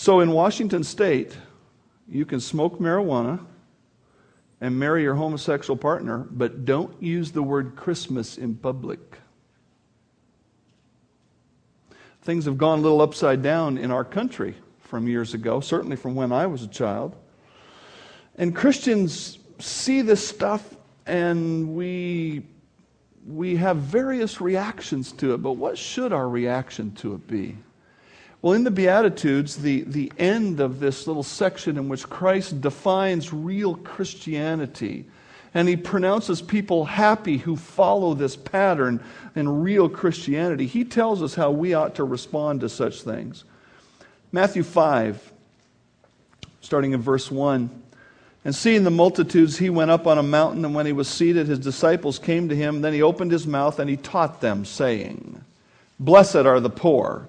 So in Washington state, you can smoke marijuana and marry your homosexual partner, but don't use the word Christmas in public. Things have gone a little upside down in our country from years ago, certainly from when I was a child. And Christians see this stuff and we, we have various reactions to it, but what should our reaction to it be? Well, in the Beatitudes, the, the end of this little section in which Christ defines real Christianity, and he pronounces people happy who follow this pattern in real Christianity, he tells us how we ought to respond to such things. Matthew 5, starting in verse 1. And seeing the multitudes, he went up on a mountain, and when he was seated, his disciples came to him. Then he opened his mouth and he taught them, saying, Blessed are the poor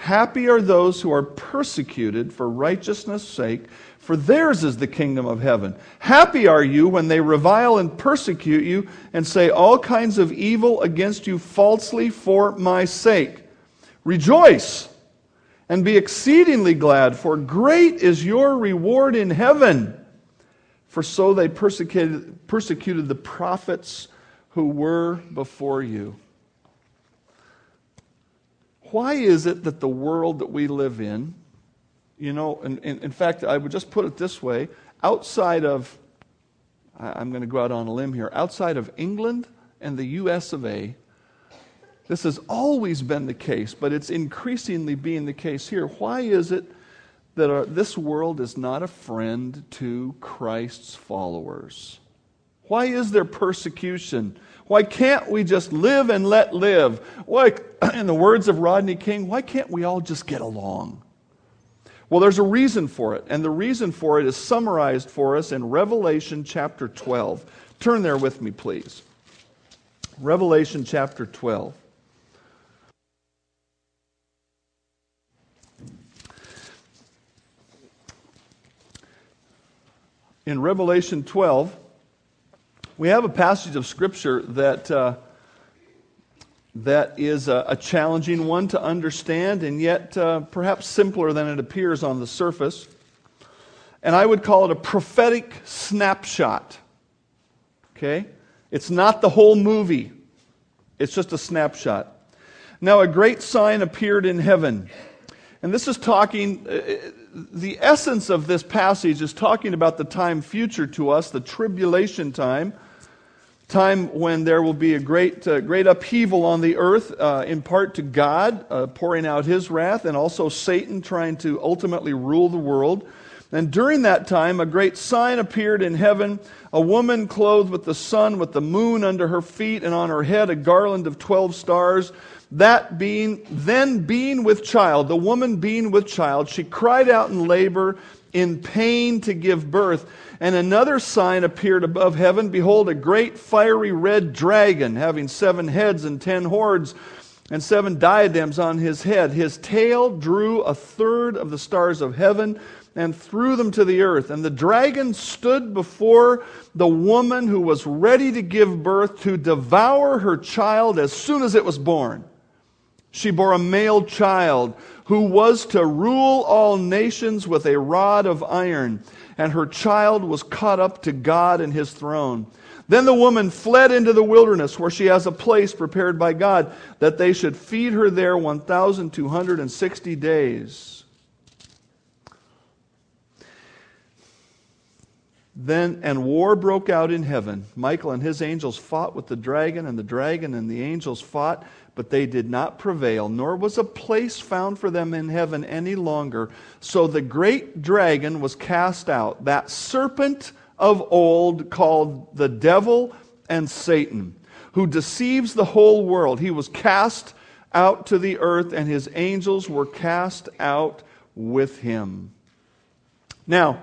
Happy are those who are persecuted for righteousness' sake, for theirs is the kingdom of heaven. Happy are you when they revile and persecute you and say all kinds of evil against you falsely for my sake. Rejoice and be exceedingly glad, for great is your reward in heaven. For so they persecuted, persecuted the prophets who were before you. Why is it that the world that we live in, you know, and, and in fact, I would just put it this way outside of, I'm going to go out on a limb here, outside of England and the US of A, this has always been the case, but it's increasingly being the case here. Why is it that our, this world is not a friend to Christ's followers? Why is there persecution? Why can't we just live and let live? Why, in the words of Rodney King, why can't we all just get along? Well, there's a reason for it, and the reason for it is summarized for us in Revelation chapter 12. Turn there with me, please. Revelation chapter 12. In Revelation 12, we have a passage of Scripture that, uh, that is a, a, challenging one to understand and yet uh, perhaps simpler than it appears on the surface. And I would call it a prophetic snapshot. Okay? It's not the whole movie, it's just a snapshot. Now, a great sign appeared in heaven. And this is talking, uh, the essence of this passage is talking about the time future to us, the tribulation time time when there will be a great, uh, great upheaval on the earth, uh, in part to God uh, pouring out his wrath, and also Satan trying to ultimately rule the world. And during that time, a great sign appeared in heaven a woman clothed with the sun, with the moon under her feet, and on her head a garland of 12 stars. That being, then being with child, the woman being with child, she cried out in labor, in pain to give birth. And another sign appeared above heaven Behold, a great fiery red dragon, having seven heads and ten horns, and seven diadems on his head. His tail drew a third of the stars of heaven and threw them to the earth. And the dragon stood before the woman who was ready to give birth to devour her child as soon as it was born. She bore a male child who was to rule all nations with a rod of iron and her child was caught up to God and his throne. Then the woman fled into the wilderness where she has a place prepared by God that they should feed her there 1,260 days. Then, and war broke out in heaven. Michael and his angels fought with the dragon, and the dragon and the angels fought but they did not prevail, nor was a place found for them in heaven any longer. So the great dragon was cast out, that serpent of old called the devil and Satan, who deceives the whole world. He was cast out to the earth, and his angels were cast out with him. Now,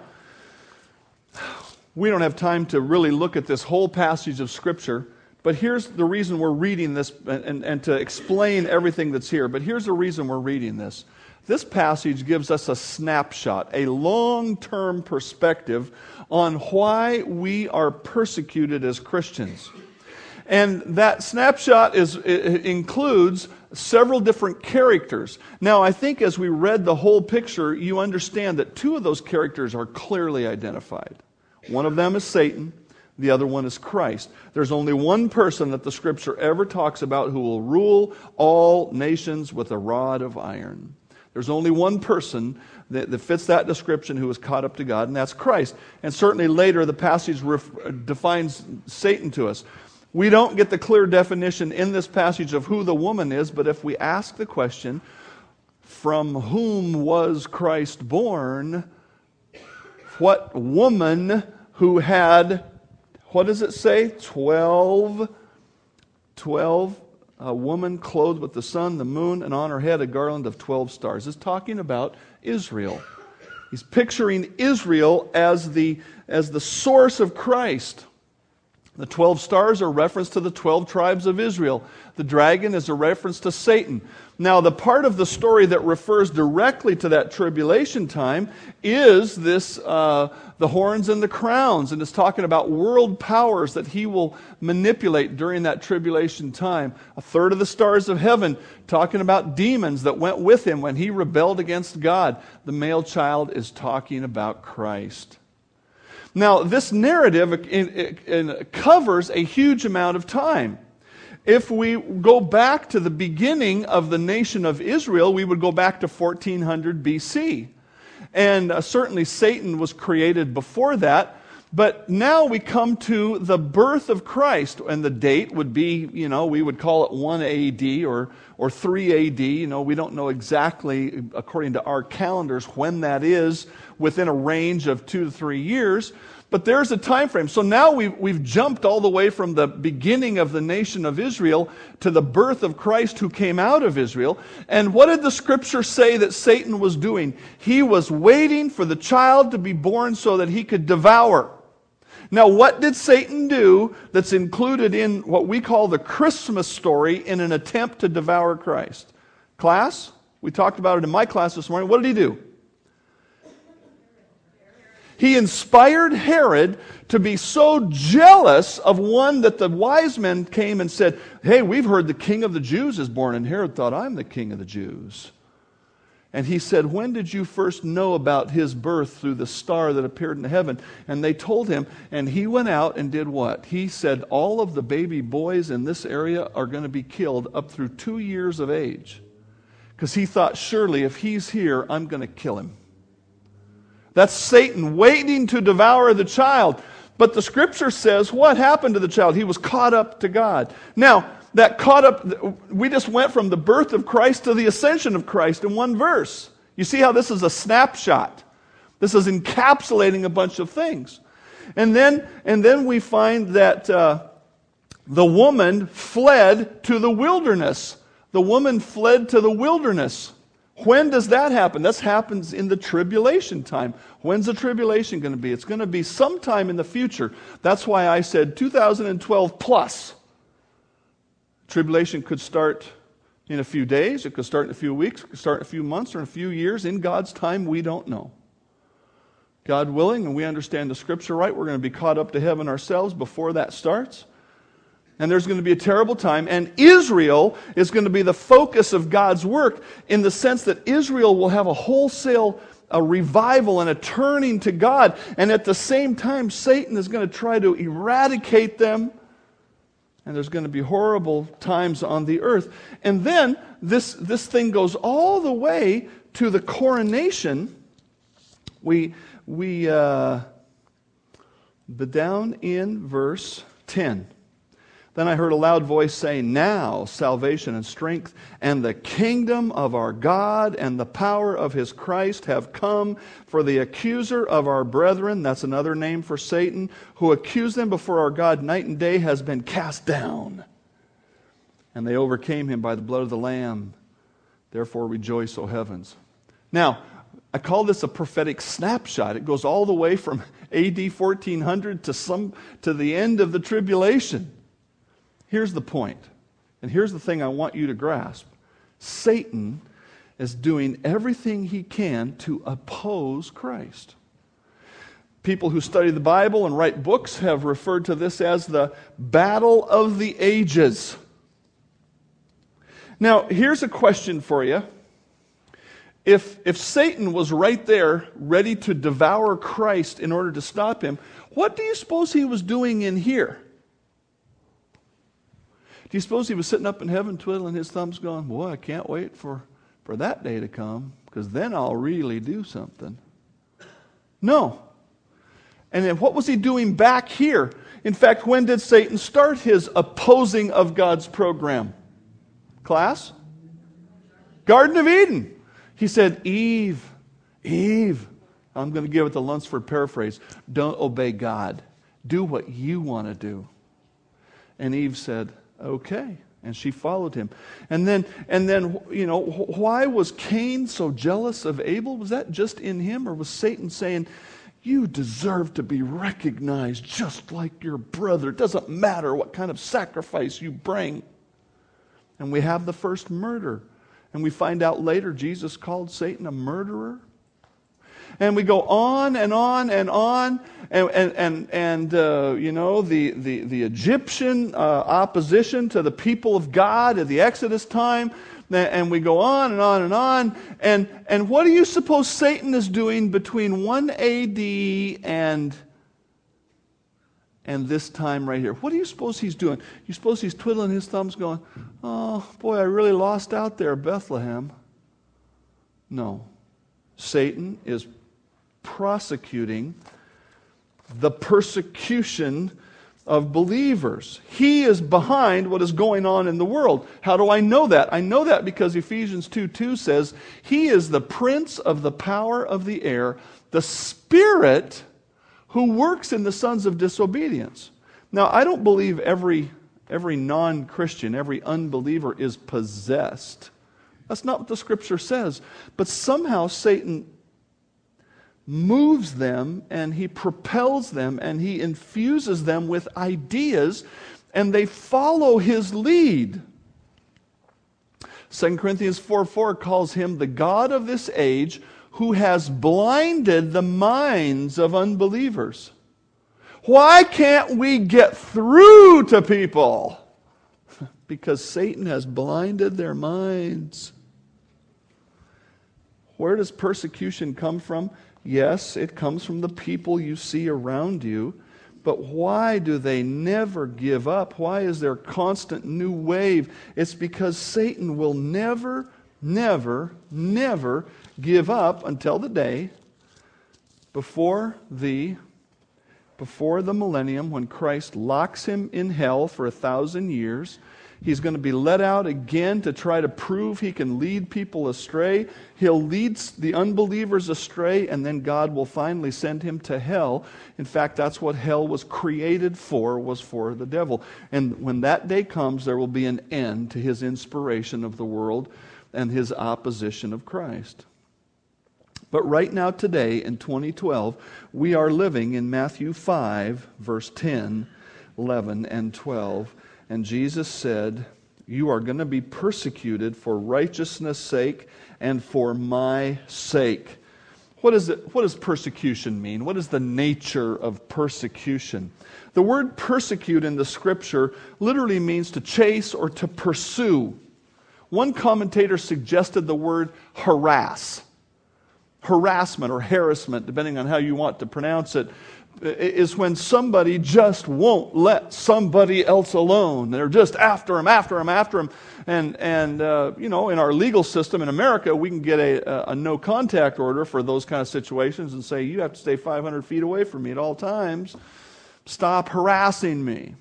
we don't have time to really look at this whole passage of Scripture. But here's the reason we're reading this and, and, and, to explain everything that's here. But here's the reason we're reading this. This passage gives us a snapshot, a long term perspective on why we are persecuted as Christians. And that snapshot is, includes several different characters. Now, I think as we read the whole picture, you understand that two of those characters are clearly identified. One of them is Satan, the other one is Christ. There's only one person that the scripture ever talks about who will rule all nations with a rod of iron. There's only one person that, that fits that description who is caught up to God, and that's Christ. And certainly later, the passage ref, defines Satan to us. We don't get the clear definition in this passage of who the woman is, but if we ask the question, from whom was Christ born? What woman who had, what does it say? Twelve, twelve, a woman clothed with the sun, the moon, and on her head a garland of 12 stars. It's talking about Israel. He's picturing Israel as the, as the source of Christ. The 12 stars are reference to the 12 tribes of Israel. The dragon is a reference to Satan. Now, the part of the story that refers directly to that tribulation time is this uh, the horns and the crowns, and it's talking about world powers that he will manipulate during that tribulation time. A third of the stars of heaven, talking about demons that went with him when he rebelled against God. The male child is talking about Christ. Now, this narrative covers a huge amount of time. If we go back to the beginning of the nation of Israel, we would go back to 1400 BC. And uh, certainly Satan was created before that. But now we come to the birth of Christ, and the date would be, you know, we would call it 1 AD or, or 3 AD. You know, we don't know exactly, according to our calendars, when that is within a range of two to three years. But there's a time frame. So now we've, we've jumped all the way from the beginning of the nation of Israel to the birth of Christ who came out of Israel. And what did the scripture say that Satan was doing? He was waiting for the child to be born so that he could devour. Now, what did Satan do that's included in what we call the Christmas story in an attempt to devour Christ? Class, we talked about it in my class this morning. What did he do? He inspired Herod to be so jealous of one that the wise men came and said, Hey, we've heard the king of the Jews is born. And Herod thought, I'm the king of the Jews. And he said, When did you first know about his birth through the star that appeared in heaven? And they told him, and he went out and did what? He said, All of the baby boys in this area are going to be killed up through two years of age. Because he thought, Surely if he's here, I'm going to kill him. That's Satan waiting to devour the child. But the scripture says what happened to the child? He was caught up to God. Now, that caught up, we just went from the birth of Christ to the ascension of Christ in one verse. You see how this is a snapshot. This is encapsulating a bunch of things. And then, and then we find that uh, the woman fled to the wilderness. The woman fled to the wilderness. When does that happen? That happens in the tribulation time. When's the tribulation going to be? It's going to be sometime in the future. That's why I said 2012 plus. Tribulation could start in a few days, it could start in a few weeks, it could start in a few months, or in a few years. In God's time, we don't know. God willing, and we understand the scripture right, we're going to be caught up to heaven ourselves before that starts. And there's going to be a terrible time. And Israel is going to be the focus of God's work in the sense that Israel will have a wholesale a revival and a turning to God. And at the same time, Satan is going to try to eradicate them. And there's going to be horrible times on the earth. And then this, this thing goes all the way to the coronation. We, we, uh, but down in verse 10. Then I heard a loud voice say, Now salvation and strength and the kingdom of our God and the power of his Christ have come, for the accuser of our brethren, that's another name for Satan, who accused them before our God night and day, has been cast down. And they overcame him by the blood of the Lamb. Therefore rejoice, O heavens. Now, I call this a prophetic snapshot. It goes all the way from AD 1400 to, some, to the end of the tribulation. Here's the point, and here's the thing I want you to grasp Satan is doing everything he can to oppose Christ. People who study the Bible and write books have referred to this as the battle of the ages. Now, here's a question for you. If, if Satan was right there, ready to devour Christ in order to stop him, what do you suppose he was doing in here? Do you suppose he was sitting up in heaven twiddling his thumbs, going, Boy, I can't wait for, for that day to come, because then I'll really do something? No. And then what was he doing back here? In fact, when did Satan start his opposing of God's program? Class? Garden of Eden. He said, Eve, Eve, I'm going to give it the Lunsford paraphrase don't obey God. Do what you want to do. And Eve said, okay. And she followed him. And then, and then, you know, why was Cain so jealous of Abel? Was that just in him? Or was Satan saying, you deserve to be recognized just like your brother. It doesn't matter what kind of sacrifice you bring. And we have the first murder. And we find out later Jesus called Satan a murderer and we go on and on and on. And, and, and, and uh, you know, the, the, the Egyptian uh, opposition to the people of God at the Exodus time. And we go on and on and on. And, and what do you suppose Satan is doing between 1 AD and, and this time right here? What do you suppose he's doing? You suppose he's twiddling his thumbs going, oh, boy, I really lost out there, Bethlehem? No. Satan is prosecuting the persecution of believers. He is behind what is going on in the world. How do I know that? I know that because Ephesians 2 2 says, He is the prince of the power of the air, the spirit who works in the sons of disobedience. Now, I don't believe every, every non Christian, every unbeliever is possessed. That's not what the scripture says. But somehow Satan moves them and he propels them and he infuses them with ideas and they follow his lead. 2 Corinthians 4 4 calls him the God of this age who has blinded the minds of unbelievers. Why can't we get through to people? because Satan has blinded their minds. Where does persecution come from? Yes, it comes from the people you see around you. But why do they never give up? Why is there constant new wave? It's because Satan will never, never, never give up until the day before the before the millennium when Christ locks him in hell for a thousand years He's going to be let out again to try to prove he can lead people astray. He'll lead the unbelievers astray, and then God will finally send him to hell. In fact, that's what hell was created for, was for the devil. And when that day comes, there will be an end to his inspiration of the world and his opposition of Christ. But right now, today, in 2012, we are living in Matthew 5, verse 10, 11, and 12 and Jesus said, You are going to be persecuted for righteousness' sake and for my sake. What, is it, what does persecution mean? What is the nature of persecution? The word persecute in the scripture literally means to chase or to pursue. One commentator suggested the word harass, harassment or harassment, depending on how you want to pronounce it is when somebody just won't let somebody else alone. They're just after him, after him, after him. And, and uh, you know, in our legal system in America, we can get a, a, no contact order for those kind of situations and say, you have to stay 500 feet away from me at all times. Stop harassing me.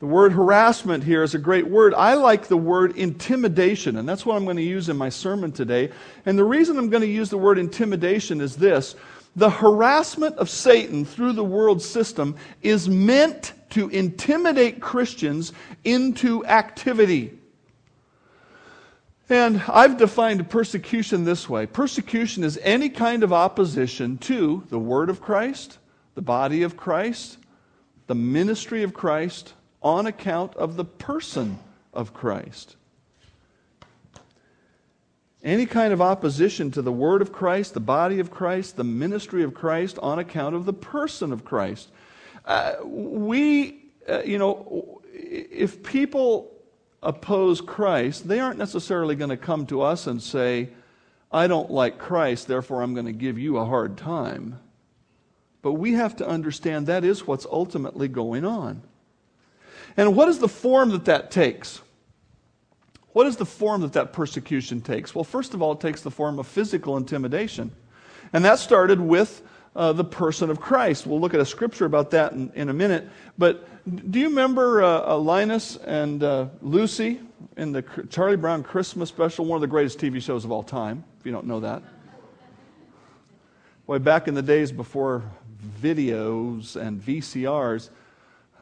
The word harassment here is a great word. I like the word intimidation, and that's what I'm going to use in my sermon today. And the reason I'm going to use the word intimidation is this the harassment of Satan through the world system is meant to intimidate Christians into activity. And I've defined persecution this way persecution is any kind of opposition to the Word of Christ, the body of Christ, the ministry of Christ, on account of the person of Christ. Any kind of opposition to the Word of Christ, the body of Christ, the ministry of Christ, on account of the person of Christ. Uh, we, uh, you know, if people oppose Christ, they aren't necessarily going to come to us and say, I don't like Christ, therefore I'm going to give you a hard time. But we have to understand that is what's ultimately going on. And what is the form that that takes? What is the form that that persecution takes? Well, first of all, it takes the form of physical intimidation. And that started with uh, the person of Christ. We'll look at a scripture about that in, in a minute. But do you remember uh, uh, Linus and uh, Lucy in the Charlie Brown Christmas special? One of the greatest TV shows of all time, if you don't know that. Way back in the days before videos and VCRs,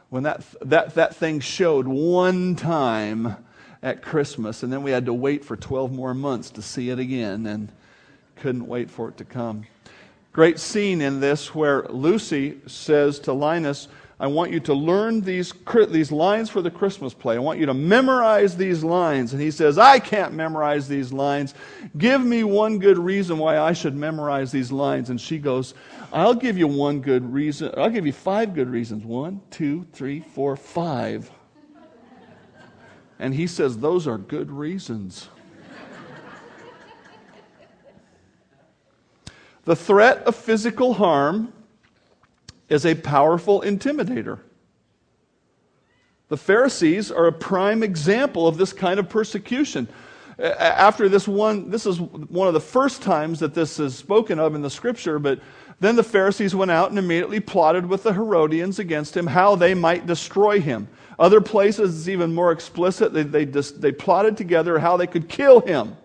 when that, that, that thing showed one time at Christmas, and then we had to wait for 12 more months to see it again, and couldn't wait for it to come. Great scene in this where Lucy says to Linus, I want you to learn these, these lines for the Christmas play. I want you to memorize these lines. And he says, I can't memorize these lines. Give me one good reason why I should memorize these lines. And she goes, I'll give you one good reason. I'll give you five good reasons. One, two, three, four, five. And he says, Those are good reasons. the threat of physical harm is a powerful intimidator. The Pharisees are a prime example of this kind of persecution. After this one, this is one of the first times that this is spoken of in the scripture, but then the Pharisees went out and immediately plotted with the Herodians against him how they might destroy him. Other places it's even more explicit. They, they, just, they plotted together how they could kill him.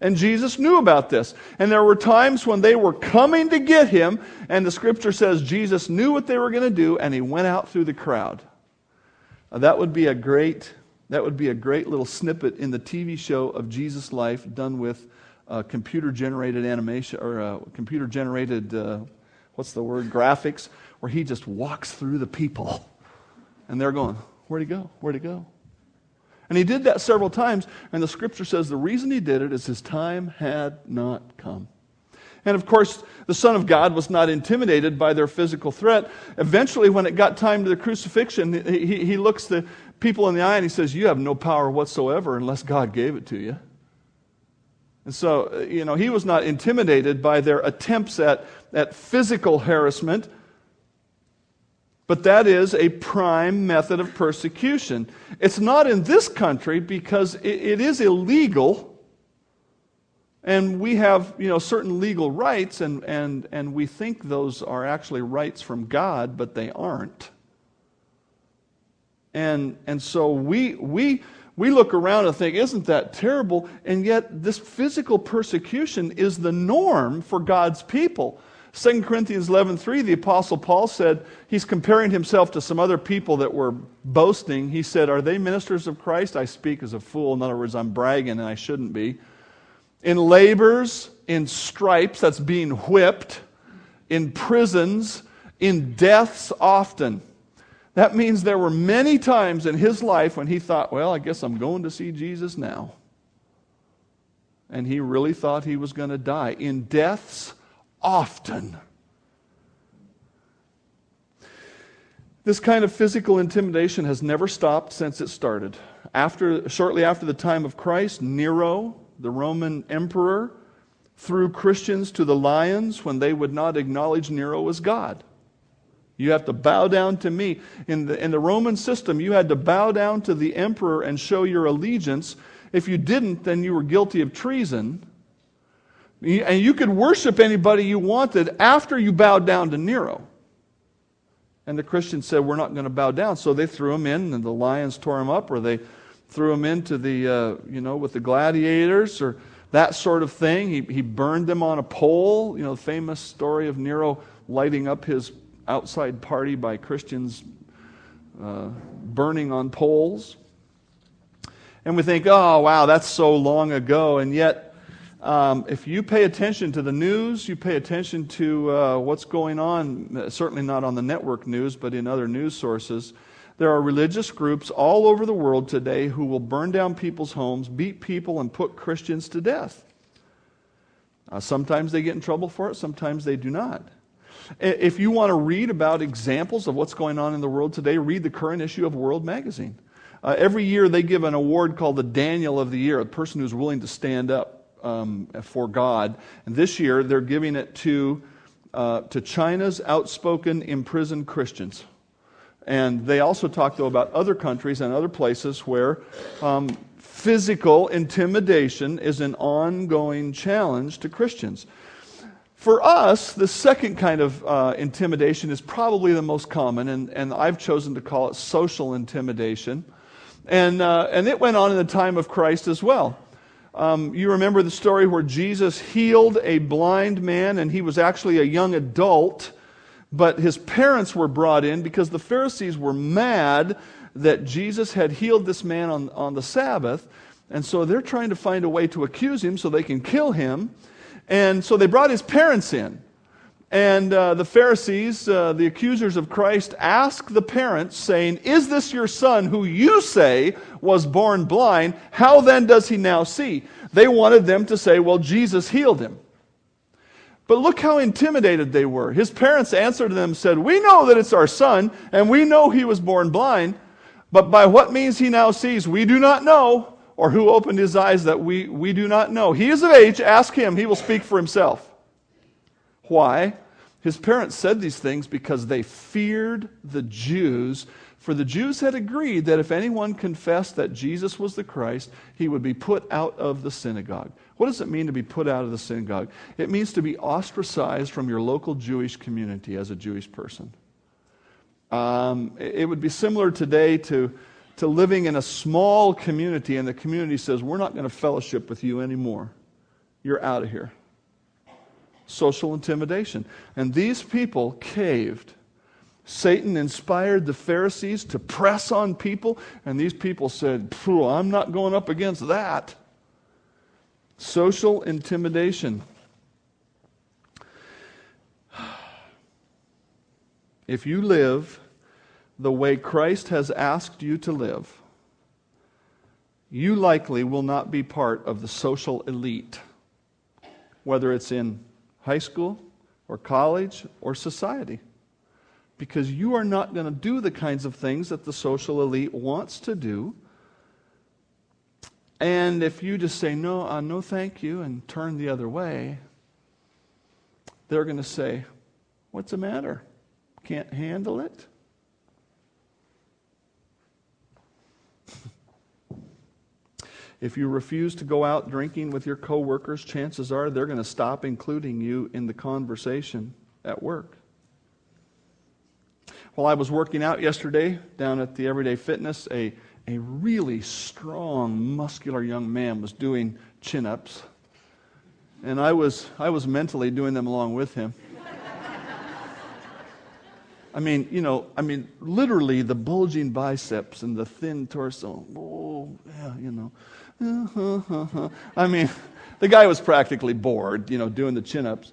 And Jesus knew about this. And there were times when they were coming to get him, and the scripture says Jesus knew what they were going to do, and he went out through the crowd. Now, that would be a great that would be a great little snippet in the TV show of Jesus' life done with uh, computer generated animation or uh, computer generated, uh, what's the word, graphics, where he just walks through the people. And they're going, Where'd he go? Where'd he go? And he did that several times, and the scripture says the reason he did it is his time had not come. And of course, the Son of God was not intimidated by their physical threat. Eventually, when it got time to the crucifixion, he, he looks the people in the eye and he says, You have no power whatsoever unless God gave it to you. And so, uh, you know, he was not intimidated by their attempts at, at physical harassment, but that is a prime method of persecution. It's not in this country because it, it is illegal. And we have, you know, certain legal rights, and, and, and we think those are actually rights from God, but they aren't. And, and so we, we, we look around and think, isn't that terrible? And yet, this physical persecution is the norm for God's people. 2 Corinthians 11:3 the apostle Paul said he's comparing himself to some other people that were boasting. He said, "Are they ministers of Christ? I speak as a fool. In other words, I'm bragging and I shouldn't be. In labors, in stripes, that's being whipped, in prisons, in deaths often." That means there were many times in his life when he thought, "Well, I guess I'm going to see Jesus now." And he really thought he was going to die in deaths often. This kind of physical intimidation has never stopped since it started. After, shortly after the time of Christ, Nero, the Roman emperor, threw Christians to the lions when they would not acknowledge Nero as God. You have to bow down to me. In the, in the Roman system, you had to bow down to the emperor and show your allegiance. If you didn't, then you were guilty of treason. And you could worship anybody you wanted after you bowed down to Nero. And the Christians said, We're not going to bow down. So they threw him in, and the lions tore him up, or they threw him into the, uh, you know, with the gladiators, or that sort of thing. He, he burned them on a pole. You know, the famous story of Nero lighting up his outside party by Christians uh, burning on poles. And we think, oh, wow, that's so long ago. And yet, um, if you pay attention to the news, you pay attention to uh, what's going on, certainly not on the network news, but in other news sources, there are religious groups all over the world today who will burn down people's homes, beat people, and put Christians to death. Uh, sometimes they get in trouble for it, sometimes they do not. If you want to read about examples of what's going on in the world today, read the current issue of World Magazine. Uh, every year they give an award called the Daniel of the Year, a person who's willing to stand up um, for God. And this year they're giving it to, uh, to China's outspoken imprisoned Christians. And they also talk, though, about other countries and other places where um, physical intimidation is an ongoing challenge to Christians. For us, the second kind of uh, intimidation is probably the most common, and, and I've chosen to call it social intimidation. And, uh, and it went on in the time of Christ as well. Um, you remember the story where Jesus healed a blind man, and he was actually a young adult, but his parents were brought in because the Pharisees were mad that Jesus had healed this man on, on the Sabbath. And so they're trying to find a way to accuse him so they can kill him. And so they brought his parents in. And uh, the Pharisees, uh, the accusers of Christ, ask the parents, saying, Is this your son who you say was born blind? How then does he now see? They wanted them to say, Well, Jesus healed him. But look how intimidated they were. His parents answered them said, We know that it's our son, and we know he was born blind, but by what means he now sees, we do not know or who opened his eyes that we, we do not know. He is of age, ask him, he will speak for himself. Why? His parents said these things because they feared the Jews, for the Jews had agreed that if anyone confessed that Jesus was the Christ, he would be put out of the synagogue. What does it mean to be put out of the synagogue? It means to be ostracized from your local Jewish community as a Jewish person. Um, it would be similar today to to living in a small community, and the community says, We're not going to fellowship with you anymore. You're out of here. Social intimidation. And these people caved. Satan inspired the Pharisees to press on people, and these people said, I'm not going up against that. Social intimidation. If you live the way Christ has asked you to live, you likely will not be part of the social elite, whether it's in high school or college or society, because you are not going to do the kinds of things that the social elite wants to do. And if you just say, no, uh, no, thank you, and turn the other way, they're going to say, What's the matter? Can't handle it? If you refuse to go out drinking with your coworkers, chances are they're going to stop including you in the conversation at work. While I was working out yesterday down at the Everyday Fitness, a, a really strong, muscular young man was doing chin ups. And I was, I was mentally doing them along with him. I mean, you know, I mean, literally the bulging biceps and the thin torso. Oh, yeah, you know. I mean, the guy was practically bored, you know, doing the chin ups.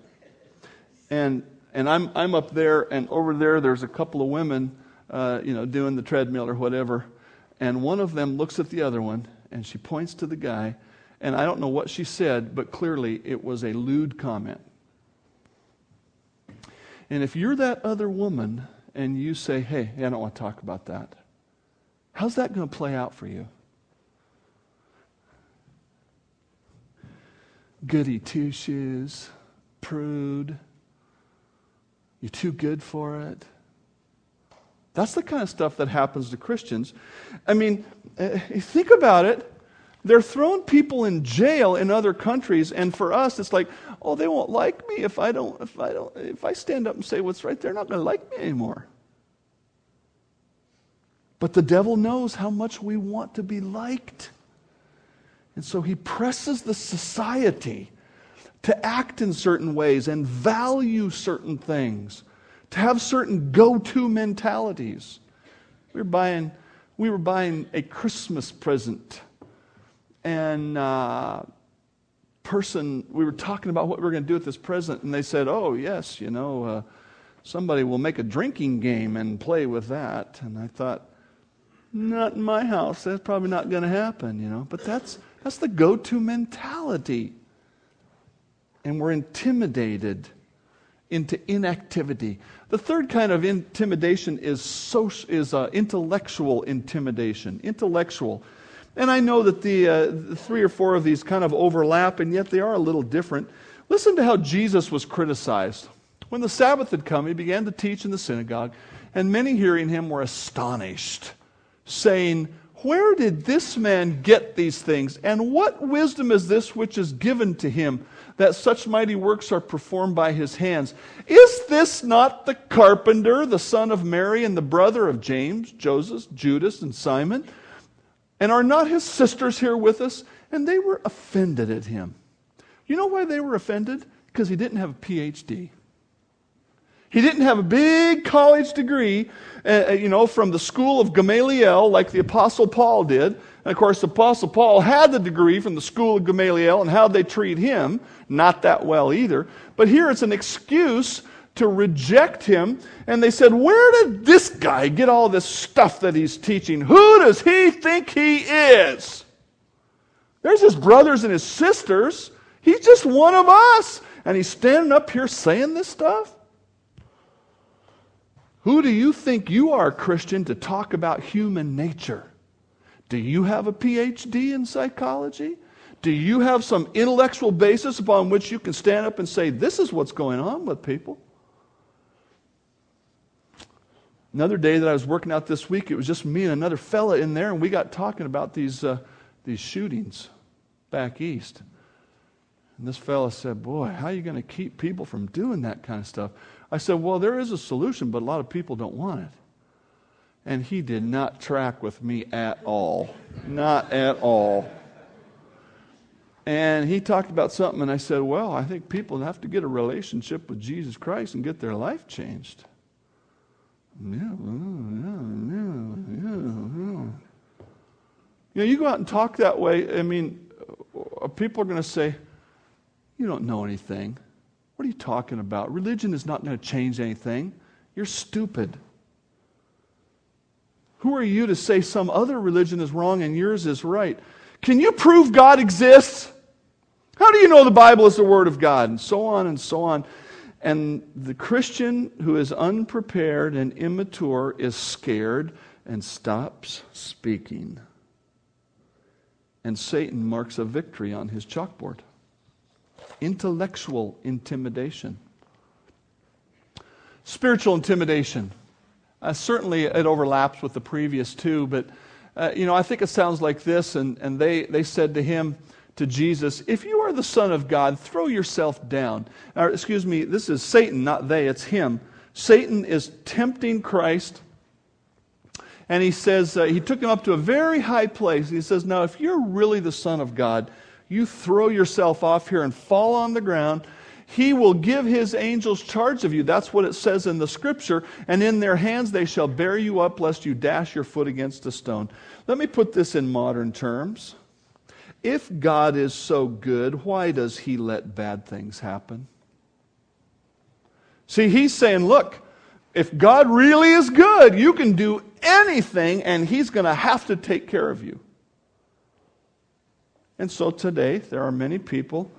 And, and I'm, I'm up there, and over there, there's a couple of women, uh, you know, doing the treadmill or whatever. And one of them looks at the other one, and she points to the guy. And I don't know what she said, but clearly it was a lewd comment. And if you're that other woman and you say, hey, I don't want to talk about that, how's that going to play out for you? Goody two shoes, prude. You're too good for it. That's the kind of stuff that happens to Christians. I mean, uh, think about it. They're throwing people in jail in other countries, and for us, it's like, oh, they won't like me if I don't, if I don't, if I stand up and say what's right. They're not going to like me anymore. But the devil knows how much we want to be liked. And so he presses the society to act in certain ways and value certain things, to have certain go to mentalities. We were, buying, we were buying a Christmas present and uh, person, we were talking about what we were going to do with this present, and they said, oh, yes, you know, uh, somebody will make a drinking game and play with that. And I thought, not in my house. That's probably not going to happen, you know. But that's, that's the go to mentality. And we're intimidated into inactivity. The third kind of intimidation is, social, is uh, intellectual intimidation. Intellectual. And I know that the, uh, the three or four of these kind of overlap, and yet they are a little different. Listen to how Jesus was criticized. When the Sabbath had come, he began to teach in the synagogue, and many hearing him were astonished, saying, Where did this man get these things? And what wisdom is this which is given to him, that such mighty works are performed by his hands? Is this not the carpenter, the son of Mary, and the brother of James, Joseph, Judas, and Simon? And are not his sisters here with us? And they were offended at him. You know why they were offended? Because he didn't have a PhD. He didn't have a big college degree, uh, uh, you know, from the school of Gamaliel like the Apostle Paul did. And of course, the Apostle Paul had the degree from the school of Gamaliel, and how they treat him, not that well either. But here it's an excuse to reject him. And they said, Where did this guy get all this stuff that he's teaching? Who does he think he is? There's his brothers and his sisters. He's just one of us. And he's standing up here saying this stuff? Who do you think you are, Christian, to talk about human nature? Do you have a PhD in psychology? Do you have some intellectual basis upon which you can stand up and say, this is what's going on with people? Another day that I was working out this week, it was just me and another fella in there, and we got talking about these, uh, these shootings back east. And this fella said, Boy, how are you going to keep people from doing that kind of stuff? I said, Well, there is a solution, but a lot of people don't want it. And he did not track with me at all. Not at all. And he talked about something, and I said, Well, I think people have to get a relationship with Jesus Christ and get their life changed. Yeah, yeah, yeah, yeah. You know, you go out and talk that way, I mean, uh, people are going to say, You don't know anything. What are you talking about? Religion is not going to change anything. You're stupid. Who are you to say some other religion is wrong and yours is right? Can you prove God exists? How do you know the Bible is the Word of God? And so on and so on. And the Christian who is unprepared and immature is scared and stops speaking. And Satan marks a victory on his chalkboard intellectual intimidation. Spiritual intimidation. Uh, certainly, it overlaps with the previous two, but uh, you know, I think it sounds like this. And, and they, they said to him, to Jesus, If you are the Son of God, throw yourself down. Or, excuse me, this is Satan, not they, it's him. Satan is tempting Christ. And he says, uh, he took him up to a very high place. He says, Now, if you're really the Son of God, you throw yourself off here and fall on the ground. He will give his angels charge of you. That's what it says in the scripture. And in their hands they shall bear you up, lest you dash your foot against a stone. Let me put this in modern terms. If God is so good, why does he let bad things happen? See, he's saying, look, if God really is good, you can do anything and he's going to have to take care of you. And so today, there are many people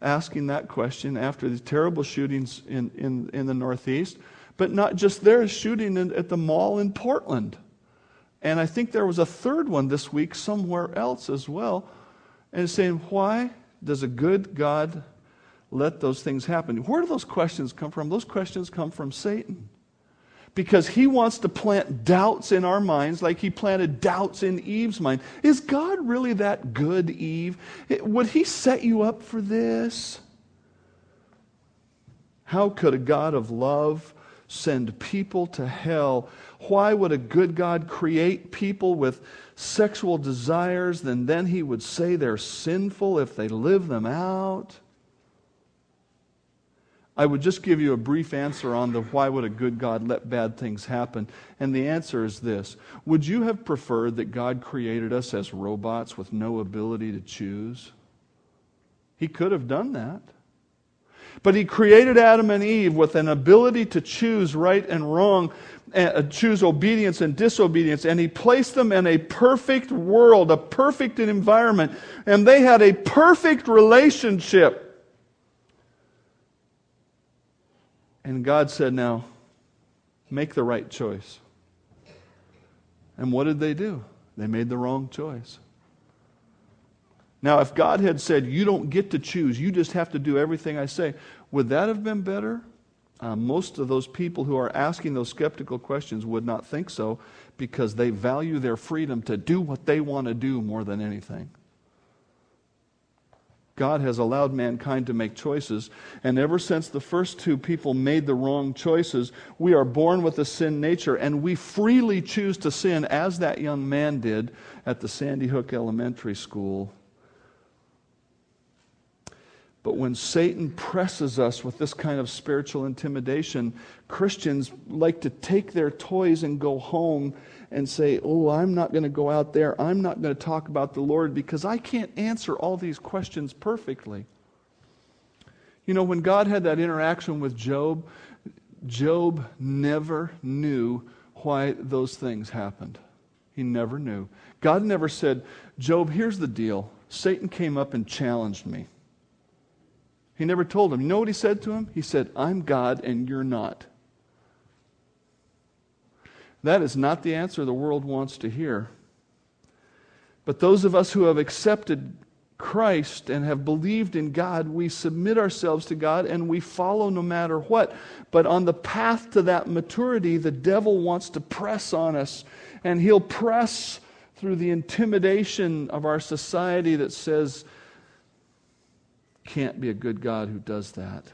asking that question after the terrible shootings in, in, in the Northeast, but not just there, shooting in, at the mall in Portland. And I think there was a third one this week somewhere else as well. And saying, why does a good God let those things happen? Where do those questions come from? Those questions come from Satan because he wants to plant doubts in our minds like he planted doubts in Eve's mind. Is God really that good, Eve? Would he set you up for this? How could a God of love send people to hell? Why would a good God create people with sexual desires? Then then he would say they're sinful if they live them out. I would just give you a brief answer on the why would a good God let bad things happen. And the answer is this Would you have preferred that God created us as robots with no ability to choose? He could have done that. But He created Adam and Eve with an ability to choose right and wrong, uh, choose obedience and disobedience, and He placed them in a perfect world, a perfect environment, and they had a perfect relationship. And God said, Now, make the right choice. And what did they do? They made the wrong choice. Now, if God had said, You don't get to choose, you just have to do everything I say, would that have been better? Uh, most of those people who are asking those skeptical questions would not think so because they value their freedom to do what they want to do more than anything. God has allowed mankind to make choices. And ever since the first two people made the wrong choices, we are born with a sin nature, and we freely choose to sin, as that young man did at the Sandy Hook Elementary School. But when Satan presses us with this kind of spiritual intimidation, Christians like to take their toys and go home and say, Oh, I'm not going to go out there. I'm not going to talk about the Lord because I can't answer all these questions perfectly. You know, when God had that interaction with Job, Job never knew why those things happened. He never knew. God never said, Job, here's the deal. Satan came up and challenged me. He never told him. You know what he said to him? He said, I'm God and you're not. That is not the answer the world wants to hear. But those of us who have accepted Christ and have believed in God, we submit ourselves to God and we follow no matter what. But on the path to that maturity, the devil wants to press on us, and he'll press through the intimidation of our society that says, can't be a good God who does that.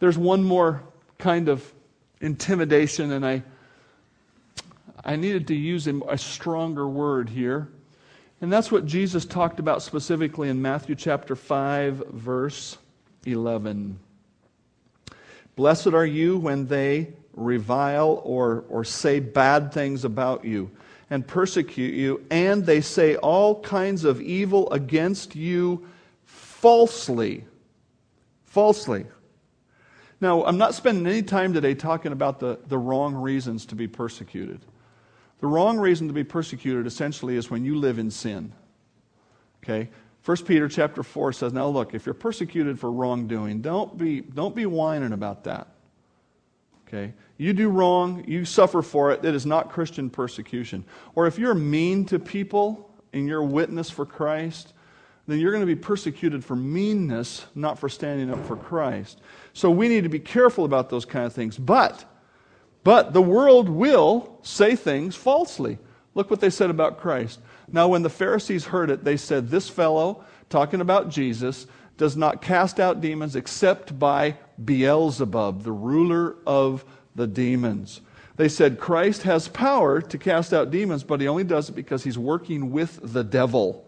There's one more kind of intimidation, and I I needed to use a stronger word here. And that's what Jesus talked about specifically in Matthew chapter 5, verse 11. Blessed are you when they revile or, or say bad things about you and persecute you, and they say all kinds of evil against you falsely. Falsely. Now, I'm not spending any time today talking about the, the wrong reasons to be persecuted. The wrong reason to be persecuted essentially is when you live in sin. Okay? 1 Peter chapter 4 says, Now look, if you're persecuted for wrongdoing, don't be, don't be whining about that. Okay? You do wrong, you suffer for it. It is not Christian persecution. Or if you're mean to people in your witness for Christ, then you're going to be persecuted for meanness, not for standing up for Christ. So we need to be careful about those kind of things. But but the world will say things falsely. Look what they said about Christ. Now, when the Pharisees heard it, they said, This fellow, talking about Jesus, does not cast out demons except by Beelzebub, the ruler of the demons. They said Christ has power to cast out demons, but he only does it because he's working with the devil.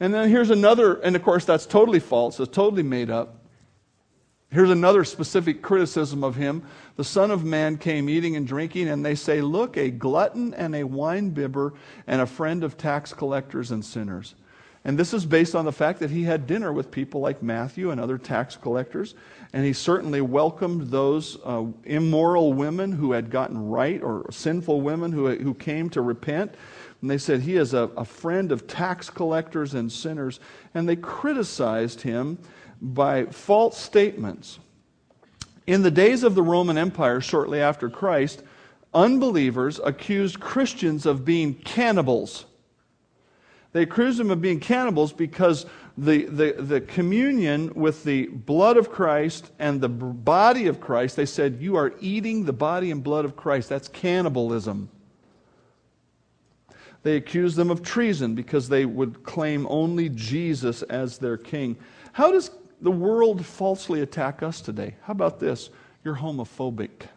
And then here's another, and of course that's totally false, it's totally made up. Here's another specific criticism of him. The Son of Man came eating and drinking, and they say, Look, a glutton and a winebibber and a friend of tax collectors and sinners. And this is based on the fact that he had dinner with people like Matthew and other tax collectors. And he certainly welcomed those uh, immoral women who had gotten right or sinful women who, who came to repent. And they said, He is a, a friend of tax collectors and sinners. And they criticized him by false statements. In the days of the Roman Empire, shortly after Christ, unbelievers accused Christians of being cannibals. They accused them of being cannibals because the, the, the communion with the blood of Christ and the body of Christ, they said, You are eating the body and blood of Christ. That's cannibalism. They accused them of treason because they would claim only Jesus as their king. How does the world falsely attack us today. How about this? You're homophobic.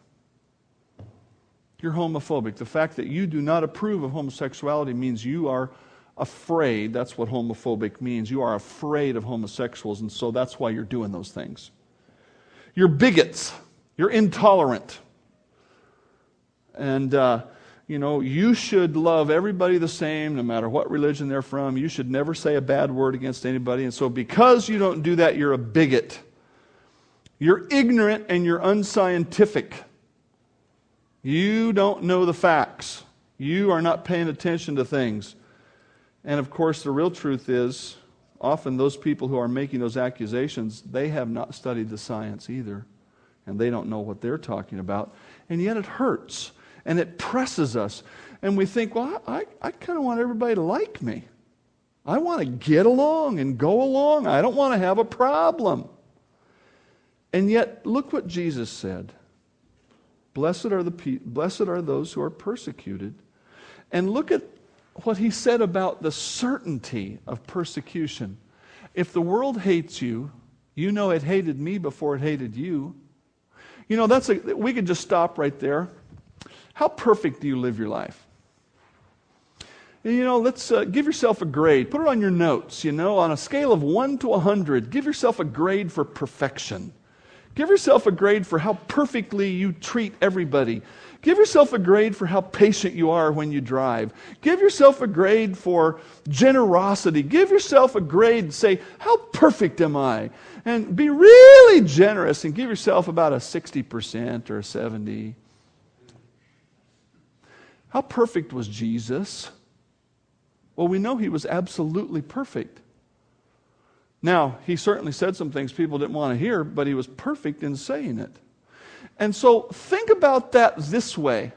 You're homophobic. The fact that you do not approve of homosexuality means you are afraid. That's what homophobic means. You are afraid of homosexuals, and so that's why you're doing those things. You're bigots. You're intolerant. And, uh, you know, you should love everybody the same, no matter what religion they're from. You should never say a bad word against anybody. And so, because you don't do that, you're a bigot. You're ignorant and you're unscientific. You don't know the facts. You are not paying attention to things. And of course, the real truth is often those people who are making those accusations, they have not studied the science either. And they don't know what they're talking about. And yet it hurts and it presses us. And we think, well, I, I kind of want everybody to like me. I want to get along and go along. I don't want to have a problem. And yet, look what Jesus said. Blessed are, the pe- blessed are those who are persecuted. And look at what he said about the certainty of persecution. If the world hates you, you know it hated me before it hated you. You know, that's a, we could just stop right there. How perfect do you live your life? You know, let's uh, give yourself a grade. Put it on your notes, you know, on a scale of 1 to 100. Give yourself a grade for perfection. Give yourself a grade for how perfectly you treat everybody. Give yourself a grade for how patient you are when you drive. Give yourself a grade for generosity. Give yourself a grade, say, How perfect am I? And be really generous and give yourself about a 60% or a 70. How perfect was Jesus? Well, we know he was absolutely perfect. Now, he certainly said some things people didn't want to hear, but he was perfect in saying it. And so think about that this way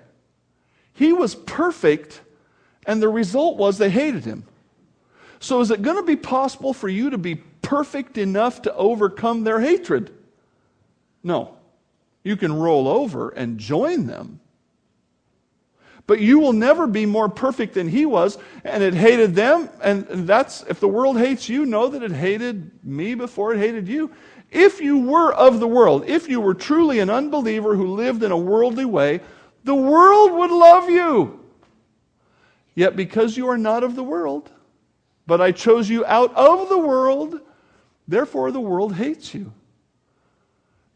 He was perfect, and the result was they hated him. So, is it going to be possible for you to be perfect enough to overcome their hatred? No. You can roll over and join them, but you will never be more perfect than he was, and it hated them. And that's, if the world hates you, know that it hated me before it hated you. If you were of the world, if you were truly an unbeliever who lived in a worldly way, the world would love you. Yet because you are not of the world, but I chose you out of the world, therefore the world hates you.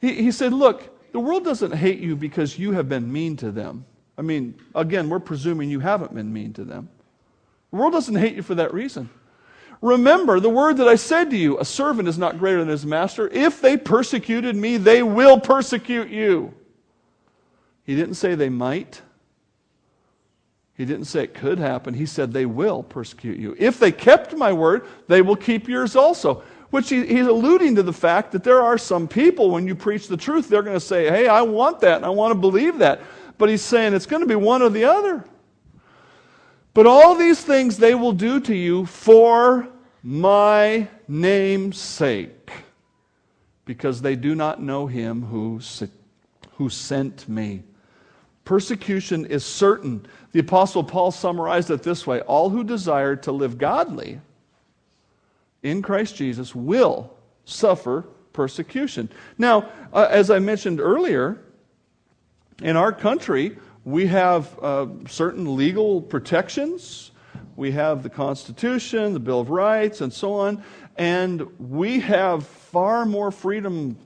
He, he said, Look, the world doesn't hate you because you have been mean to them. I mean, again, we're presuming you haven't been mean to them. The world doesn't hate you for that reason. Remember the word that I said to you a servant is not greater than his master. If they persecuted me, they will persecute you. He didn't say they might. He didn't say it could happen. He said they will persecute you. If they kept my word, they will keep yours also. Which he, he's alluding to the fact that there are some people, when you preach the truth, they're going to say, Hey, I want that and I want to believe that. But he's saying it's going to be one or the other. But all these things they will do to you for my name's sake, because they do not know him who, who sent me. Persecution is certain. The Apostle Paul summarized it this way All who desire to live godly in Christ Jesus will suffer persecution. Now, uh, as I mentioned earlier, in our country, we have uh, certain legal protections. We have the Constitution, the Bill of Rights, and so on. And we have far more freedom,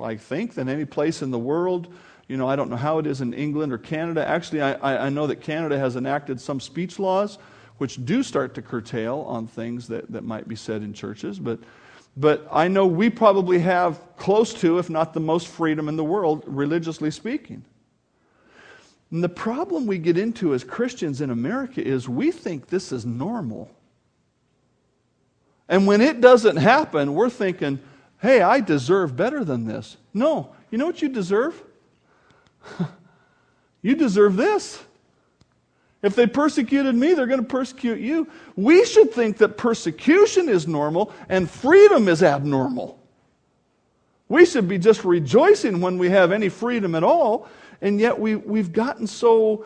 I think, than any place in the world. You know, I don't know how it is in England or Canada. Actually, I, I know that Canada has enacted some speech laws which do start to curtail on things that, that might be said in churches. But, but I know we probably have close to, if not the most freedom in the world, religiously speaking. And the problem we get into as Christians in America is we think this is normal. And when it doesn't happen, we're thinking, hey, I deserve better than this. No, you know what you deserve? you deserve this. If they persecuted me, they're going to persecute you. We should think that persecution is normal and freedom is abnormal. We should be just rejoicing when we have any freedom at all and yet we, we've gotten so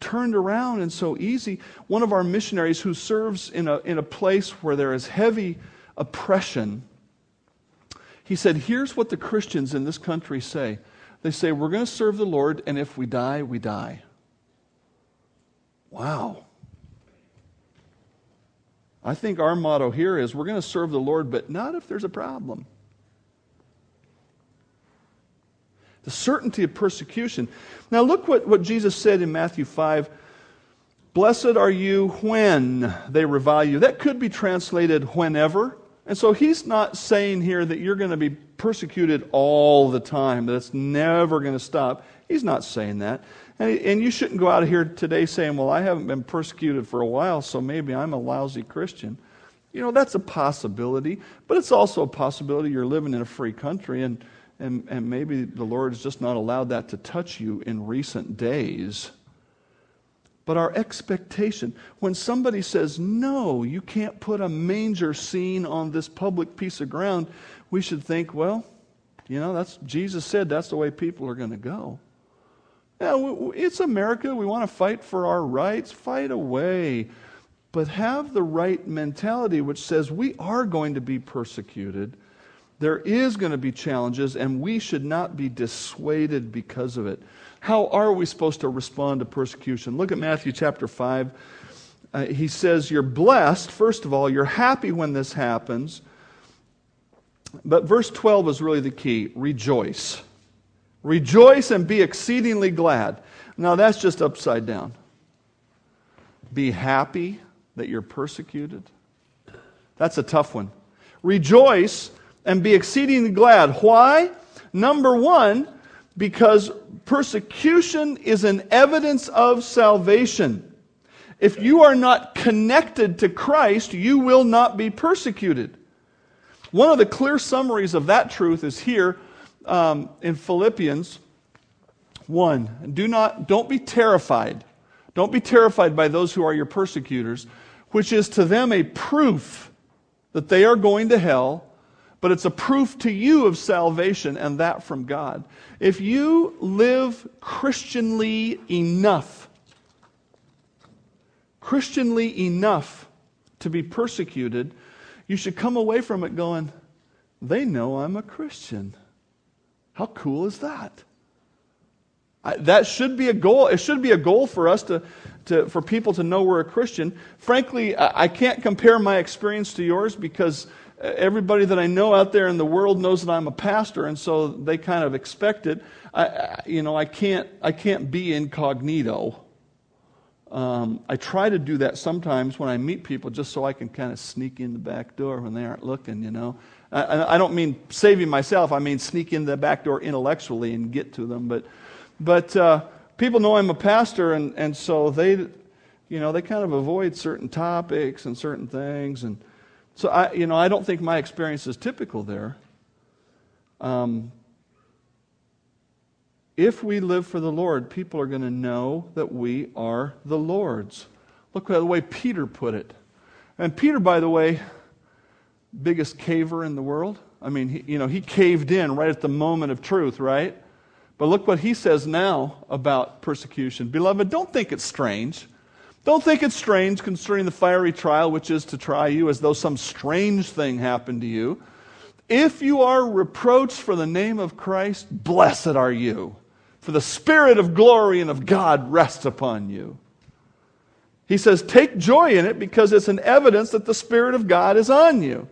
turned around and so easy. One of our missionaries who serves in a, in a place where there is heavy oppression, he said, Here's what the Christians in this country say they say, We're going to serve the Lord, and if we die, we die. Wow. I think our motto here is we're going to serve the Lord, but not if there's a problem. The certainty of persecution. Now, look what, what Jesus said in Matthew 5 Blessed are you when they revile you. That could be translated whenever. And so he's not saying here that you're going to be persecuted all the time, that it's never going to stop. He's not saying that. And, and you shouldn't go out of here today saying, Well, I haven't been persecuted for a while, so maybe I'm a lousy Christian. You know, that's a possibility, but it's also a possibility you're living in a free country and, and, and maybe the Lord has just not allowed that to touch you in recent days. But our expectation, when somebody says, no, you can't put a manger scene on this public piece of ground, we should think, well, you know, that's Jesus said that's the way people are going to go. Yeah, it's America. We want to fight for our rights. Fight away but have the right mentality, which says we are going to be persecuted. There is going to be challenges, and we should not be dissuaded because of it. How are we supposed to respond to persecution? Look at Matthew chapter 5. Uh, he says, You're blessed, first of all, you're happy when this happens. But verse 12 is really the key rejoice. Rejoice and be exceedingly glad. Now, that's just upside down. Be happy that you're persecuted? That's a tough one. Rejoice and be exceedingly glad. Why? Number one, because persecution is an evidence of salvation. If you are not connected to Christ, you will not be persecuted. One of the clear summaries of that truth is here um, in Philippians 1. Do not, don't be terrified. Don't be terrified by those who are your persecutors, which is to them a proof that they are going to hell, but it's a proof to you of salvation and that from God. If you live Christianly enough, Christianly enough to be persecuted, you should come away from it going, they know I'm a Christian. How cool is that? I, that should be a goal. It should be a goal for us to, to, for people to know we're a Christian. Frankly, I, I can't compare my experience to yours because everybody that I know out there in the world knows that I'm a pastor, and so they kind of expect it. I, you know, I can't, I can't be incognito. Um, I try to do that sometimes when I meet people just so I can kind of sneak in the back door when they aren't looking, you know. I, I don't mean saving myself, I mean sneak in the back door intellectually and get to them. But, but uh, people know I'm a pastor, and, and so they, you know, they kind of avoid certain topics and certain things. And so I, you know, I don't think my experience is typical there. Um, if we live for the Lord, people are going to know that we are the Lord's. Look at the way Peter put it. And Peter, by the way, biggest caver in the world. I mean, he, you know, he caved in right at the moment of truth, right? But look what he says now about persecution. Beloved, don't think it's strange. Don't think it's strange concerning the fiery trial, which is to try you as though some strange thing happened to you. If you are reproached for the name of Christ, blessed are you for the Spirit of glory and of God rests upon you. He says, Take joy in it because it's an evidence that the Spirit of God is on you.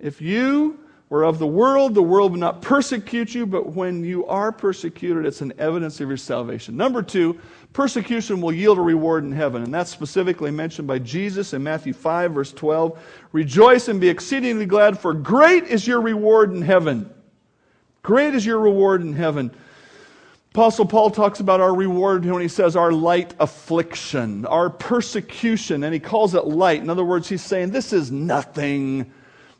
If you were of the world, the world would not persecute you, but when you are persecuted, it's an evidence of your salvation. Number two, persecution will yield a reward in heaven. And that's specifically mentioned by Jesus in Matthew 5, verse 12. Rejoice and be exceedingly glad, for great is your reward in heaven. Great is your reward in heaven. Apostle Paul talks about our reward when he says our light affliction, our persecution, and he calls it light. In other words, he's saying this is nothing,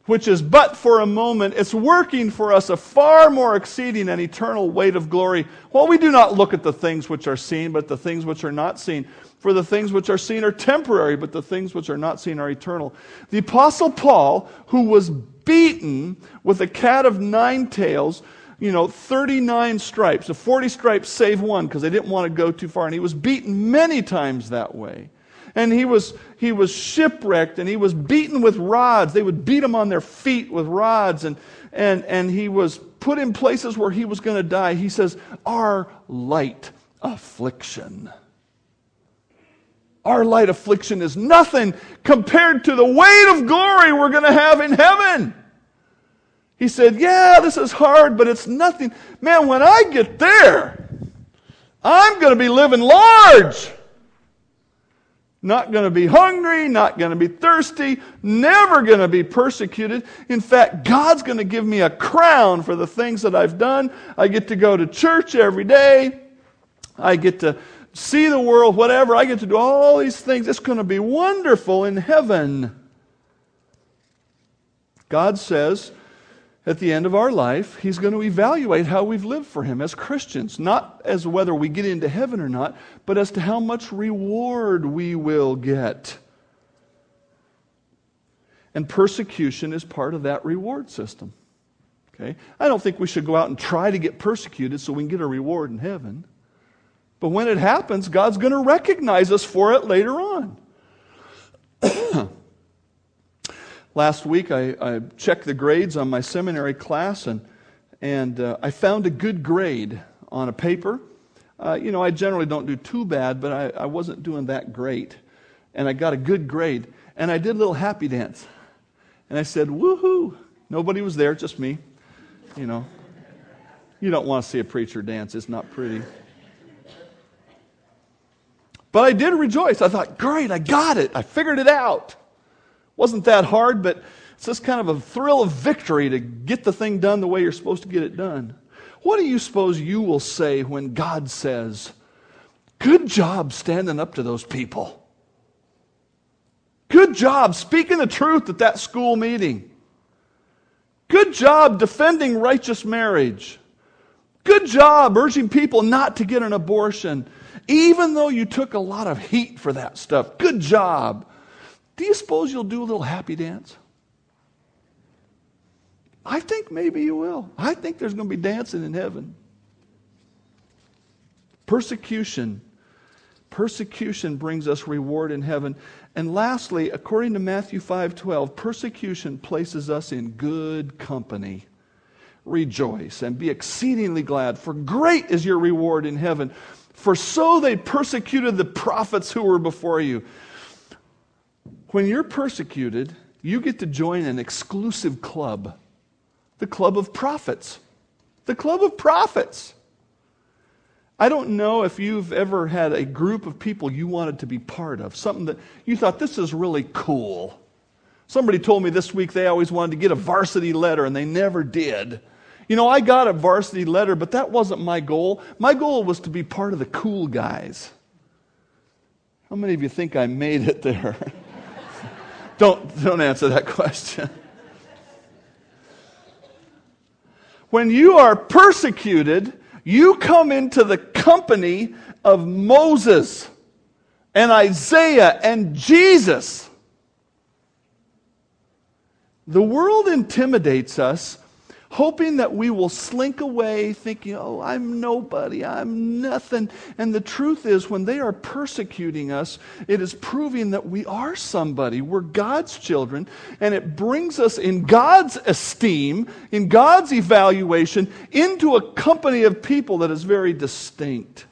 which is but for a moment. It's working for us a far more exceeding and eternal weight of glory. While we do not look at the things which are seen, but the things which are not seen. For the things which are seen are temporary, but the things which are not seen are eternal. The Apostle Paul, who was beaten with a cat of nine tails, you know, 39 stripes. The 40 stripes save one because they didn't want to go too far. And he was beaten many times that way. And he was, he was shipwrecked and he was beaten with rods. They would beat him on their feet with rods. And, and, and he was put in places where he was going to die. He says, Our light affliction. Our light affliction is nothing compared to the weight of glory we're going to have in heaven. He said, Yeah, this is hard, but it's nothing. Man, when I get there, I'm going to be living large. Not going to be hungry, not going to be thirsty, never going to be persecuted. In fact, God's going to give me a crown for the things that I've done. I get to go to church every day. I get to see the world, whatever. I get to do all these things. It's going to be wonderful in heaven. God says, at the end of our life, He's going to evaluate how we've lived for Him as Christians, not as whether we get into heaven or not, but as to how much reward we will get. And persecution is part of that reward system. Okay? I don't think we should go out and try to get persecuted so we can get a reward in heaven. But when it happens, God's going to recognize us for it later on. Last week, I, I, checked the grades on my seminary class, and, and uh, I found a good grade on a paper. Uh, you know, I generally don't do too bad, but I, I wasn't doing that great. And I got a good grade. And I did a little happy dance. And I said, woohoo! Nobody was there, just me. You know, you don't want to see a preacher dance, it's not pretty. But I did rejoice. I thought, great, I got it. I figured it out. Wasn't that hard, but it's just kind of a thrill of victory to get the thing done the way you're supposed to get it done. What do you suppose you will say when God says, Good job standing up to those people? Good job speaking the truth at that school meeting. Good job defending righteous marriage. Good job urging people not to get an abortion, even though you took a lot of heat for that stuff. Good job. Do you suppose you'll do a little happy dance? I think maybe you will. I think there's going to be dancing in heaven. Persecution. Persecution brings us reward in heaven. And lastly, according to Matthew 5:12, persecution places us in good company. Rejoice and be exceedingly glad, for great is your reward in heaven. For so they persecuted the prophets who were before you. When you're persecuted, you get to join an exclusive club the club of prophets. The club of prophets. I don't know if you've ever had a group of people you wanted to be part of, something that you thought this is really cool. Somebody told me this week they always wanted to get a varsity letter and they never did. You know, I got a varsity letter, but that wasn't my goal. My goal was to be part of the cool guys. How many of you think I made it there? Don't, don't answer that question. When you are persecuted, you come into the company of Moses and Isaiah and Jesus. The world intimidates us hoping that we will slink away thinking, oh, I'm nobody, I'm nothing. And the truth is, when they are persecuting us, it is proving that we are somebody. We're God's children, and it brings us in God's esteem, in God's evaluation, into a company of people that is very distinct.